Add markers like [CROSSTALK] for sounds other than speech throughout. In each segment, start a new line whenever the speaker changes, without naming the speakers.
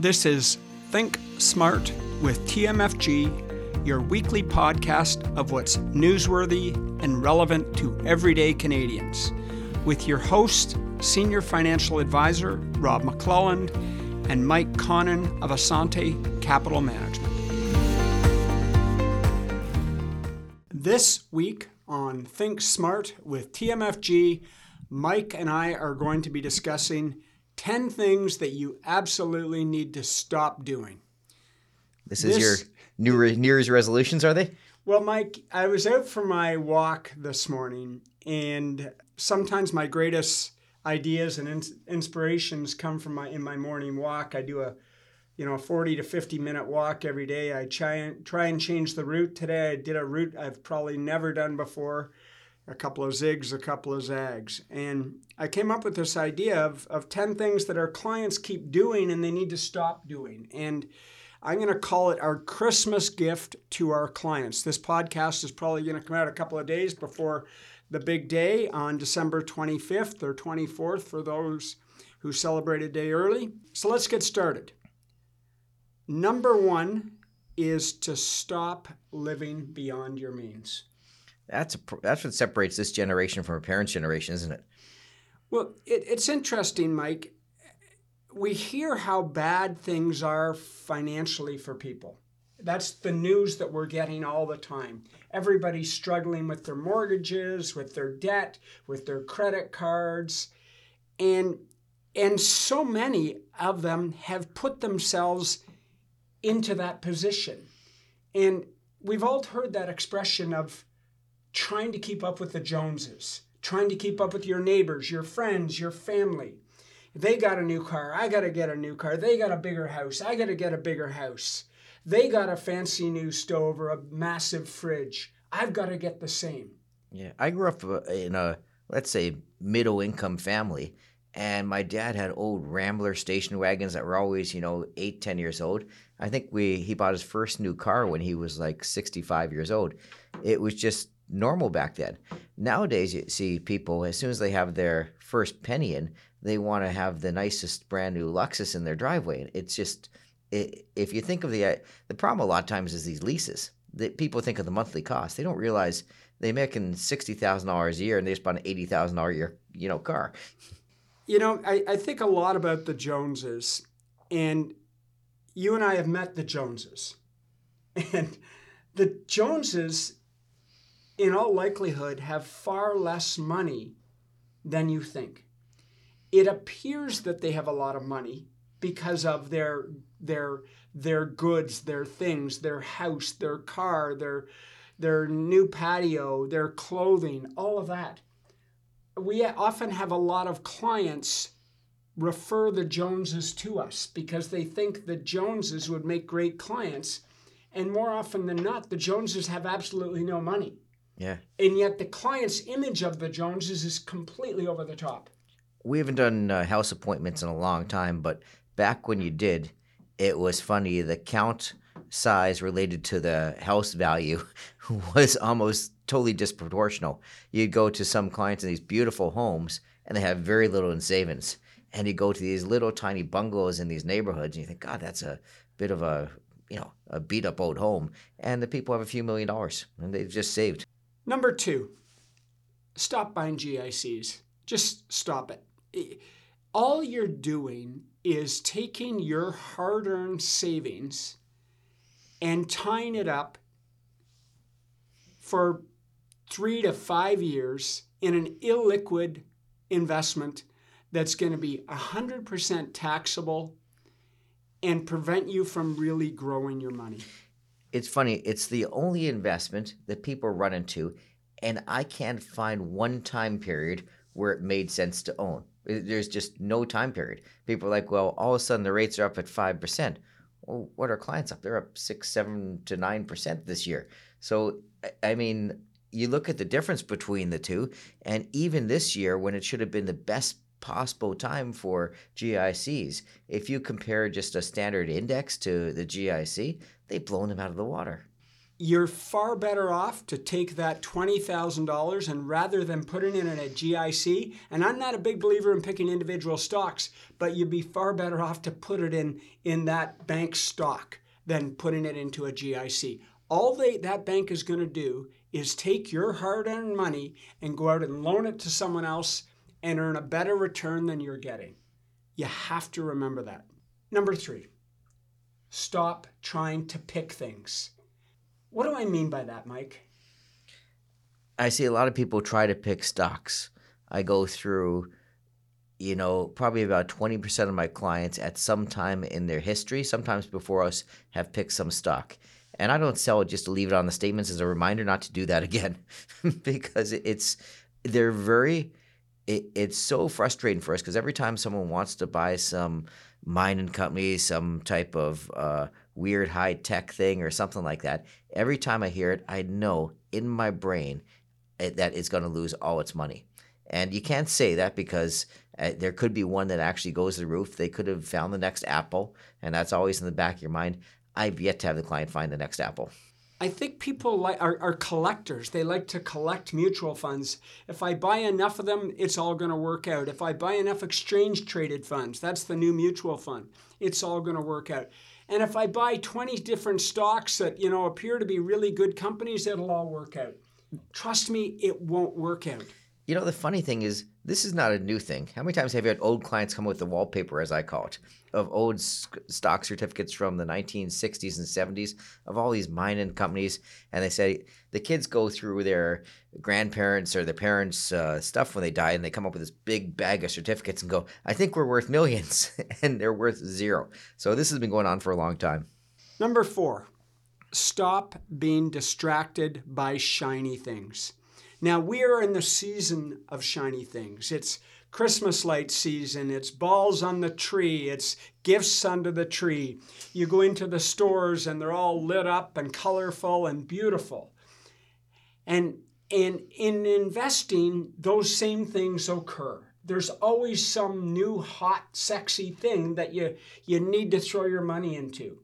This is Think Smart with TMFG, your weekly podcast of what's newsworthy and relevant to everyday Canadians, with your host, Senior Financial Advisor Rob McClelland, and Mike Connon of Assante Capital Management. This week on Think Smart with TMFG, Mike and I are going to be discussing 10 things that you absolutely need to stop doing.
This is this, your New, Re- New Year's resolutions, are they?
Well, Mike, I was out for my walk this morning, and sometimes my greatest ideas and in- inspirations come from my in my morning walk. I do a you know, a 40 to 50 minute walk every day. I try and try and change the route today. I did a route I've probably never done before a couple of zigs, a couple of zags. And I came up with this idea of, of 10 things that our clients keep doing and they need to stop doing. And I'm going to call it our Christmas gift to our clients. This podcast is probably going to come out a couple of days before the big day on December 25th or 24th for those who celebrate a day early. So let's get started. Number one is to stop living beyond your means.
That's a, that's what separates this generation from our parents' generation, isn't it?
Well, it, it's interesting, Mike. We hear how bad things are financially for people. That's the news that we're getting all the time. Everybody's struggling with their mortgages, with their debt, with their credit cards. And and so many of them have put themselves into that position. And we've all heard that expression of trying to keep up with the Joneses, trying to keep up with your neighbors, your friends, your family. They got a new car, I got to get a new car. They got a bigger house, I got to get a bigger house. They got a fancy new stove or a massive fridge. I've got to get the same.
Yeah, I grew up uh, in a let's say middle income family and my dad had old Rambler station wagons that were always, you know, eight, ten years old. I think we he bought his first new car when he was like 65 years old. It was just normal back then. Nowadays, you see people as soon as they have their first penny in, they want to have the nicest brand new Lexus in their driveway. It's just it, if you think of the uh, the problem a lot of times is these leases. That people think of the monthly cost. They don't realize they making sixty thousand dollars a year and they just bought an eighty thousand dollar a year you know car.
You know, I, I think a lot about the Joneses, and you and I have met the Joneses, [LAUGHS] and the Joneses in all likelihood, have far less money than you think. It appears that they have a lot of money because of their their their goods, their things, their house, their car, their their new patio, their clothing, all of that. We often have a lot of clients refer the Joneses to us because they think the Joneses would make great clients. And more often than not, the Joneses have absolutely no money.
Yeah.
And yet the client's image of the Joneses is completely over the top.
We haven't done uh, house appointments in a long time, but back when you did, it was funny. The count size related to the house value [LAUGHS] was almost totally disproportional. You'd go to some clients in these beautiful homes and they have very little in savings. And you go to these little tiny bungalows in these neighborhoods and you think, God, that's a bit of a you know, a beat up old home. And the people have a few million dollars and they've just saved.
Number two, stop buying GICs. Just stop it. All you're doing is taking your hard earned savings and tying it up for three to five years in an illiquid investment that's going to be 100% taxable and prevent you from really growing your money
it's funny. It's the only investment that people run into, and I can't find one time period where it made sense to own. There's just no time period. People are like, well, all of a sudden the rates are up at five percent. Well, what are clients up? They're up six, seven to nine percent this year. So, I mean, you look at the difference between the two, and even this year, when it should have been the best possible time for GICs. If you compare just a standard index to the GIC, they've blown them out of the water.
you're far better off to take that $20,000 and rather than putting it in a GIC, and I'm not a big believer in picking individual stocks, but you'd be far better off to put it in in that bank stock than putting it into a GIC. All they, that bank is going to do is take your hard-earned money and go out and loan it to someone else and earn a better return than you're getting. You have to remember that. Number 3. Stop trying to pick things what do I mean by that, Mike?
I see a lot of people try to pick stocks. I go through, you know, probably about 20% of my clients at some time in their history, sometimes before us, have picked some stock. And I don't sell it just to leave it on the statements as a reminder not to do that [LAUGHS] again because it's, they're very, it, it's so frustrating for us because every time someone wants to buy some mining company, some type of uh, weird high tech thing or something like that, every time I hear it, I know in my brain eh, that it's going to lose all its money. And you can't say that because uh, there could be one that actually goes to the roof. They could have found the next Apple, and that's always in the back of your mind. I've yet to have the client find the next Apple.
I think people like are, are, collectors. They like to collect mutual funds. If I buy enough of them, it's all going to work out. If I buy enough exchange traded funds, that's the new mutual fund. It's all going to work out. And if I buy 20 different stocks that, you know, appear to be really good companies, it'll all work out. Trust me, it won't work out.
You know, the funny thing is, this is not a new thing. How many times have you had old clients come with the wallpaper, as I call it, of old stock certificates from the 1960s and 70s of all these mining companies? And they say the kids go through their grandparents or their parents' uh, stuff when they die, and they come up with this big bag of certificates and go, I think we're worth millions, [LAUGHS] and they're worth zero. So this has been going on for a long time.
Number four, stop being distracted by shiny things. Now, we are in the season of shiny things. It's Christmas light season, it's balls on the tree, it's gifts under the tree. You go into the stores and they're all lit up and colorful and beautiful. And, and in investing, those same things occur. There's always some new, hot, sexy thing that you, you need to throw your money into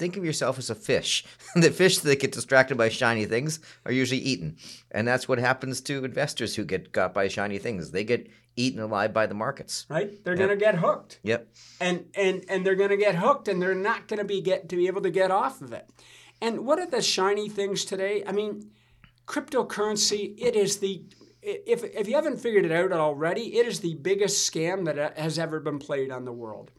think of yourself as a fish. [LAUGHS] the fish that get distracted by shiny things are usually eaten. And that's what happens to investors who get caught by shiny things. They get eaten alive by the markets.
Right? They're yep. going to get hooked.
Yep.
And and and they're going to get hooked and they're not going to be get to be able to get off of it. And what are the shiny things today? I mean, cryptocurrency, it is the if if you haven't figured it out already, it is the biggest scam that uh, has ever been played on the world.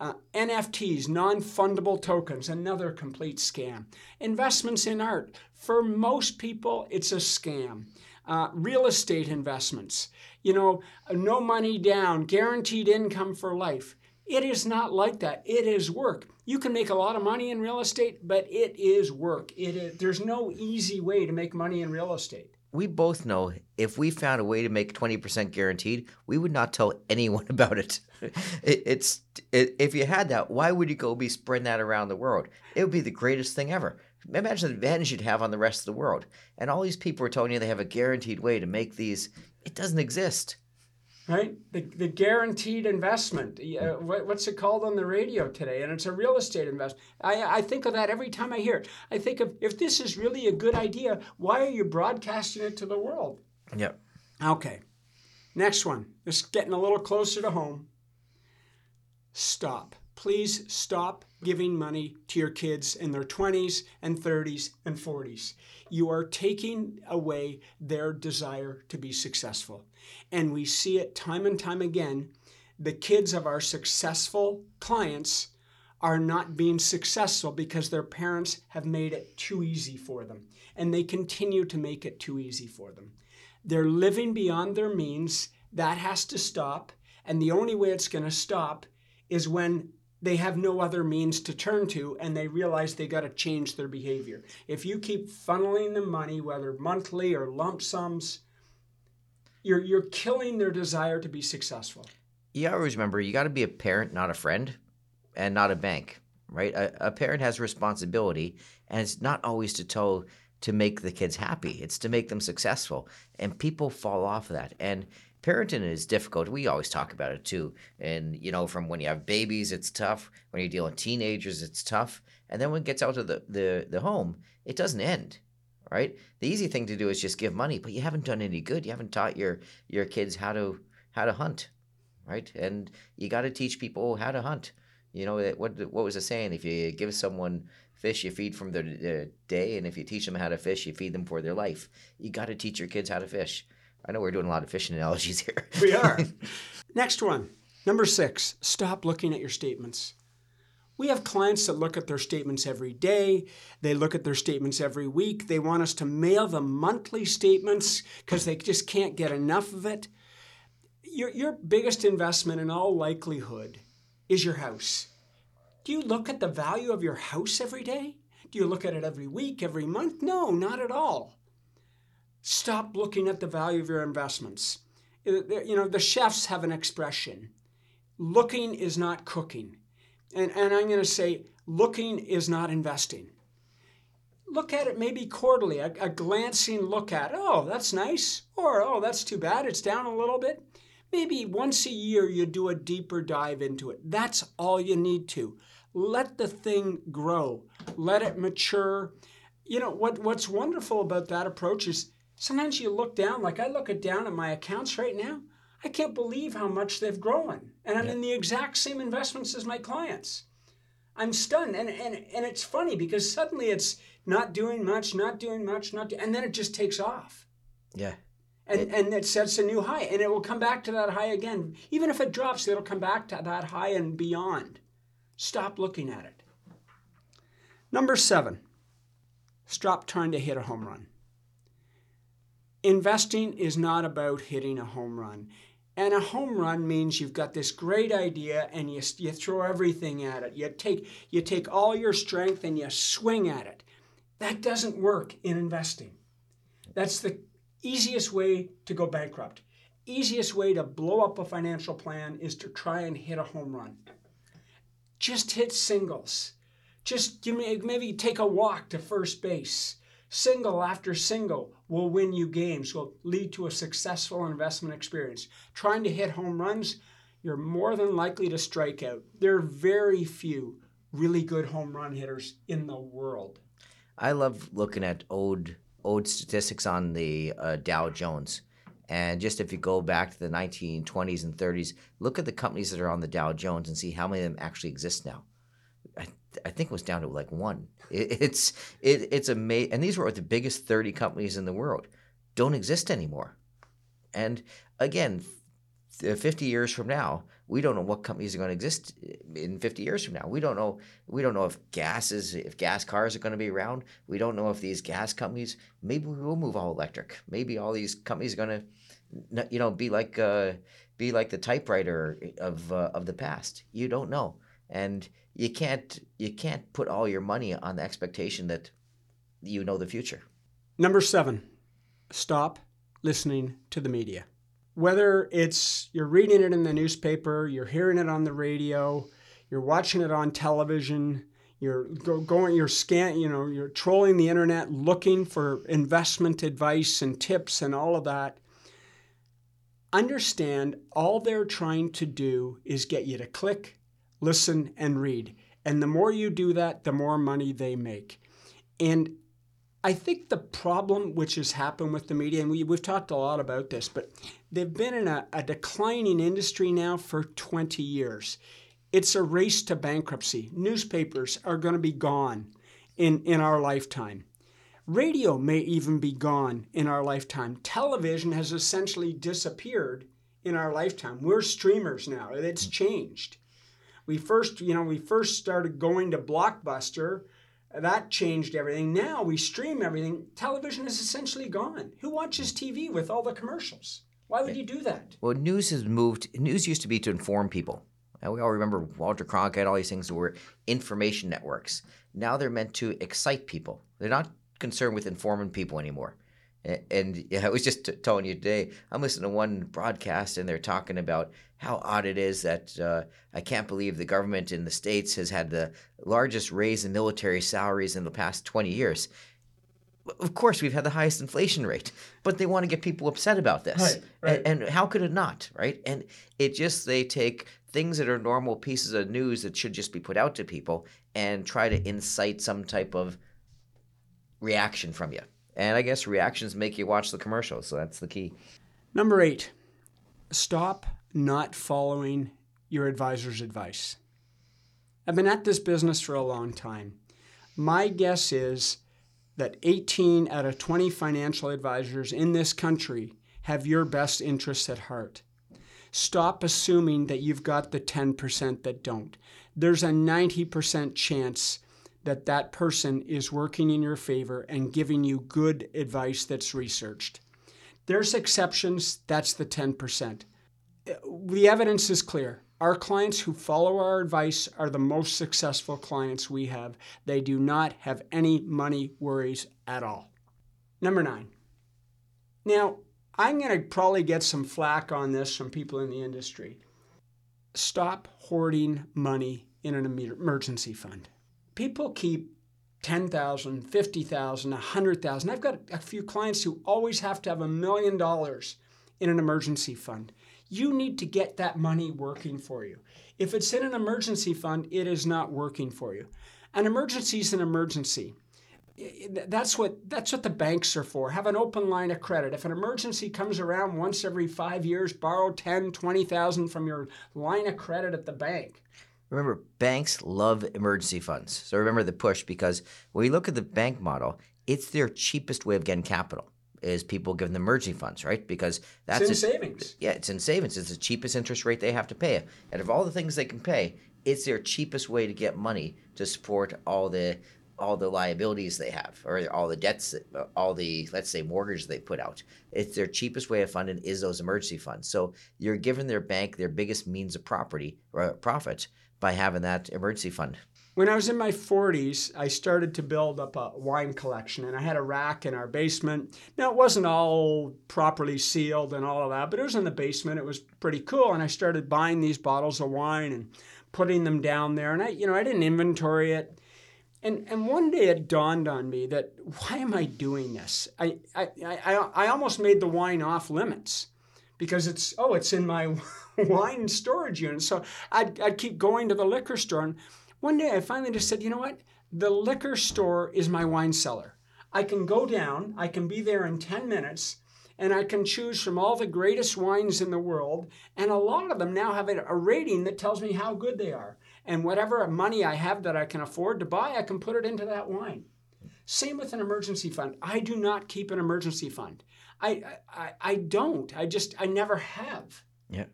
Uh, NFTs, non fungible tokens, another complete scam. Investments in art, for most people, it's a scam. Uh, real estate investments, you know, no money down, guaranteed income for life. It is not like that. It is work. You can make a lot of money in real estate, but it is work. It is, there's no easy way to make money in real estate
we both know if we found a way to make 20% guaranteed, we would not tell anyone [LAUGHS] about it. it it's it, if you had that, why would you go be spreading that around the world? It would be the greatest thing ever. Imagine the advantage you'd have on the rest of the world. And all these people are telling you they have a guaranteed way to make these. It doesn't exist
right? The, the guaranteed investment. Uh, what, what's it called on the radio today? And it's a real estate investment. I, I think of that every time I hear it. I think of if this is really a good idea, why are you broadcasting it to the world?
Yep.
Okay. Next one. This is getting a little closer to home. Stop. Please stop giving money to your kids in their 20s and 30s and 40s. You are taking away their desire to be successful. And we see it time and time again. The kids of our successful clients are not being successful because their parents have made it too easy for them. And they continue to make it too easy for them. They're living beyond their means. That has to stop. And the only way it's going to stop is when they have no other means to turn to and they realize they got to change their behavior. If you keep funneling the money, whether monthly or lump sums, you're, you're killing their desire to be successful.
You always remember you got to be a parent, not a friend, and not a bank, right? A, a parent has responsibility, and it's not always to tell to make the kids happy. It's to make them successful. And people fall off of that. And parenting is difficult. We always talk about it too. And, you know, from when you have babies, it's tough. When you're dealing with teenagers, it's tough. And then when it gets out to the, the, the home, it doesn't end, right? The easy thing to do is just give money, but you haven't done any good. You haven't taught your, your kids how to, how to hunt, right? And you got to teach people how to hunt. You know, what, what was the saying? If you give someone fish, you feed from their day. And if you teach them how to fish, you feed them for their life. You got to teach your kids how to fish I know we're doing a lot of fishing analogies [LAUGHS] here.
we are. Next one, number six, stop looking at your statements. We have clients that look at their statements every day. They look at their statements every week. They want us to mail them monthly statements because they just can't get enough of it. Your, your biggest investment, in all likelihood, is your house. Do you look at the value of your house every day? Do you look at it every week, every month? No, not at all. Stop looking at the value of your investments. Uh, you know, the chefs have an expression looking is not cooking. And, and I'm going to say, looking is not investing. Look at it maybe quarterly, a, a glancing look at, oh, that's nice, or oh, that's too bad, it's down a little bit. Maybe once a year you do a deeper dive into it. That's all you need to. Let the thing grow, let it mature. You know, what, what's wonderful about that approach is Sometimes you look down, like I look down at my accounts right now. I can't believe how much they've grown. And I'm yeah. in the exact same investments as my clients. I'm stunned. And, and, and it's funny because suddenly it's not doing much, not doing much, not do, and then it just takes off.
Yeah.
And, it, and it sets a new high and it will come back to that high again. Even if it drops, it'll come back to that high and beyond. Stop looking at it. Number seven, stop trying to hit a home run investing is not about hitting a home run. And a home run means you've got this great idea and you, you throw everything at it. You take, you take all your strength and you swing at it. That doesn't work in investing. That's the easiest way to go bankrupt. Easiest way to blow up a financial plan is to try and hit a home run. Just hit singles. Just give me maybe take a walk to first base Single after single will win you games, will lead to a successful investment experience. Trying to hit home runs, you're more than likely to strike out. There are very few really good home run hitters in the world.
I love looking at old old statistics on the uh, Dow Jones. And just if you go back to the 1920s and 30s, look at the companies that are on the Dow Jones and see how many of them actually exist now. I, think it was down to like one. It, it's it, it's amazing, and these were the biggest thirty companies in the world, don't exist anymore. And again, fifty years from now, we don't know what companies are going to exist in 50 years from now. We don't know. We don't know if gas is if gas cars are going to be around. We don't know if these gas companies maybe we will move all electric. Maybe all these companies are going to, you know, be like uh, be like the typewriter of uh, of the past. You don't know, and you can't you can't put all your money on the expectation that you know the future.
Number 7. Stop listening to the media. Whether it's you're reading it in the newspaper, you're hearing it on the radio, you're watching it on television, you're go, going you're scan you know you're trolling the internet looking for investment advice and tips and all of that understand all they're trying to do is get you to click listen, and read. And the more you do that, the more money they make. And I think the problem which has happened with the media, and we, we've talked a lot about this, but they've been in a, a declining industry now for 20 years. It's a race to bankruptcy. Newspapers are going to be gone in, in our lifetime. Radio may even be gone in our lifetime. Television has essentially disappeared in our lifetime. We're streamers now. It's changed we first, you know, we first started going to Blockbuster. That changed everything. Now we stream everything. Television is essentially gone. Who watches TV with all the commercials? Why would you do that?
Well, news has moved. News used to be to inform people. And we all remember Walter Cronkite, all these things were information networks. Now they're meant to excite people. They're not concerned with informing people anymore. And yeah, I was just telling you today, I'm listening to one broadcast and they're talking about how odd it is that uh, I can't believe the government in the States has had the largest raise in military salaries in the past 20 years. of course we've had the highest inflation rate but they want to get people upset about this
Right, right.
And, and how could it not right and it just they take things that are normal pieces of news that should just be put out to people and try to incite some type of reaction from you and i guess reactions make you watch the commercials so that's the key
Number eight, stop not following your advisor's advice. I've been at this business for a long time. My guess is that 18 out of 20 financial advisors in this country have your best interests at heart. Stop assuming that you've got the 10% that don't. There's a 90% chance that that person is working in your favor and giving you good advice that's researched. There's exceptions, that's the 10%. The evidence is clear. Our clients who follow our advice are the most successful clients we have. They do not have any money worries at all. Number nine. Now, I'm going to probably get some flack on this from people in the industry. Stop hoarding money in an emergency fund. People keep 10,000, 50,000, 100,000. I've got a few clients who always have to have a million dollars in an emergency fund. You need to get that money working for you. If it's in an emergency fund, it is not working for you. An emergency is an emergency. That's what that's what the banks are for. Have an open line of credit. If an emergency comes around once every 5 years, borrow 10, 20,000 from your line of credit at the bank.
Remember, banks love emergency funds. So remember the push because when you look at the bank model, it's their cheapest way of getting capital is people giving them emergency funds, right? Because that's
It's in
a-
savings.
Yeah, it's in savings. It's the cheapest interest rate they have to pay. And of all the things they can pay, it's their cheapest way to get money to support all the all the liabilities they have or all the debts, all the let's say mortgages they put out. It's their cheapest way of funding is those emergency funds. So you're giving their bank their biggest means of property uh, or profit by having that emergency fund.
When I was in my 40s, I started to build up a wine collection, and I had a rack in our basement. Now, it wasn't all properly sealed and all of that, but it was in the basement. It was pretty cool, and I started buying these bottles of wine and putting them down there. And I, you know, I didn't inventory it. And, and one day it dawned on me that why am I doing this? I, I, I, I almost made the wine off limits because it's oh it's in my [LAUGHS] wine storage unit. So I'd, I'd keep going to the liquor store. And one day i finally just said you know what? The liquor store is my wine cellar. I can go down i can be there in 10 minutes and i can choose from all the greatest wines in the world. And a lot of them now have a rating that tells me how good they are. And whatever money i have that i can afford to buy i can put it into that wine. Same with an emergency fund. I do not keep an emergency fund. I, I, I don't. I just, I never have.
Yeah.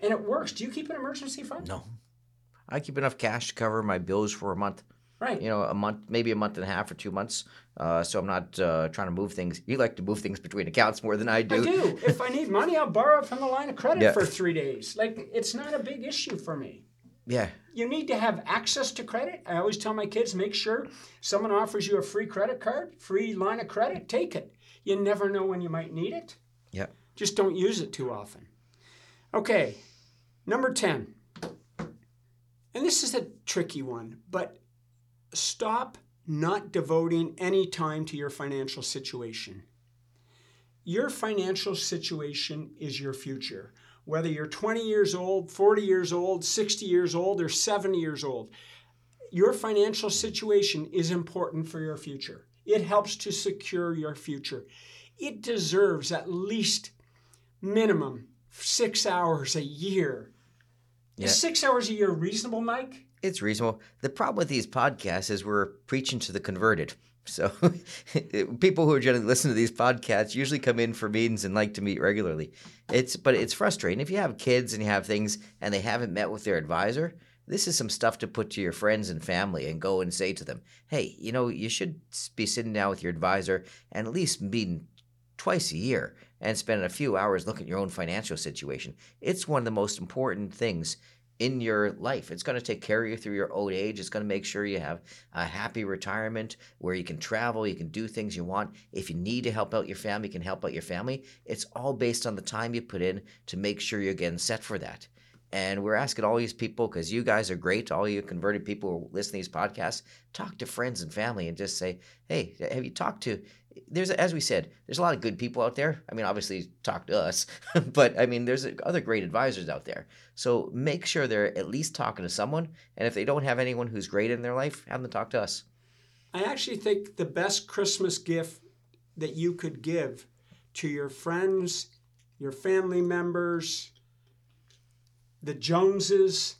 And it works. Do you keep an emergency fund?
No. I keep enough cash to cover my bills for a month.
Right.
You know, a month, maybe a month and a half or two months. Uh, so I'm not uh, trying to move things. You like to move things between accounts more than I do.
I do. [LAUGHS] if I need money, I'll borrow it from the line of credit
Yeah.
for three days. Like, it's not a big issue for me.
Yeah.
You need to have access to credit. I always tell my kids make sure someone offers you a free credit card, free line of credit, take it. You never know when you might need it.
Yeah.
Just don't use it too often. Okay, number 10. And this is a tricky one, but stop not devoting any time to your financial situation. Your financial situation is your future. Whether you're 20 years old, 40 years old, 60 years old, or 70 years old, your financial situation is important for your future. It helps to secure your future. It deserves at least minimum six hours a year.
Yeah.
Is six hours a year reasonable, Mike?
It's reasonable. The problem with these podcasts is we're preaching to the converted. So [LAUGHS] people who are generally listening to these podcasts usually come in for meetings and like to meet regularly. It's but it's frustrating if you have kids and you have things and they haven't met with their advisor. This is some stuff to put to your friends and family and go and say to them, "Hey, you know, you should be sitting down with your advisor and at least meeting twice a year and spending a few hours looking at your own financial situation. It's one of the most important things in your life. It's going to take care of you through your old age. It's going to make sure you have a happy retirement where you can travel, you can do things you want. If you need to help out your family, you can help out your family. It's all based on the time you put in to make sure you're getting set for that. And we're asking all these people because you guys are great, all you converted people who listen to these podcasts, talk to friends and family and just say, hey, have you talked to there's as we said there's a lot of good people out there. I mean obviously talk to us [LAUGHS] but i mean there's other great advisors out there. So make sure they're at least talking to someone and if they don't have anyone who's great in their life have them talk to us.
I actually think the best christmas gift that you could give to your friends your family members the joneses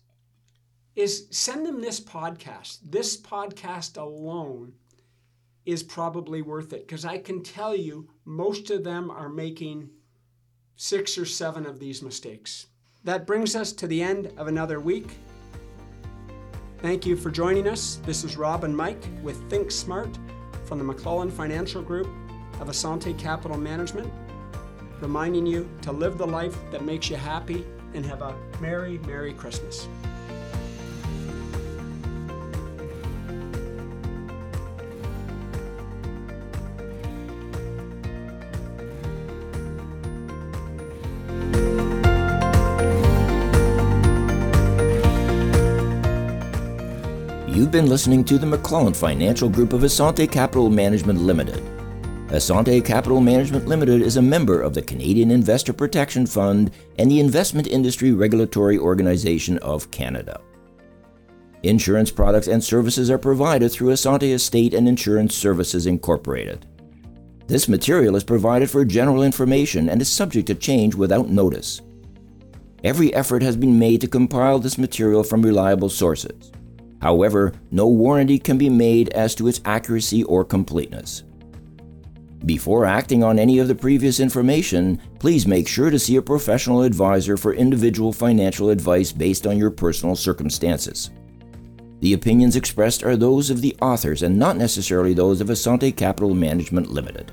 is send them this podcast this podcast alone is probably worth it because I can tell you most of them are making six or seven of these mistakes. That brings us to the end of another week. Thank you for joining us. This is Rob and Mike with Think Smart from the McClelland Financial Group of Assante Capital Management, reminding you to live the life that makes you happy and have a Merry, Merry Christmas.
You've been listening to the McClelland Financial Group of Assante Capital Management Limited. Assante Capital Management Limited is a member of the Canadian Investor Protection Fund and the Investment Industry Regulatory Organization of Canada. Insurance products and services are provided through Assante Estate and Insurance Services Incorporated. This material is provided for general information and is subject to change without notice. Every effort has been made to compile this material from reliable sources. However, no warranty can be made as to its accuracy or completeness. Before acting on any of the previous information, please make sure to see a professional advisor for individual financial advice based on your personal circumstances. The opinions expressed are those of the authors and not necessarily those of Assante Capital Management Limited.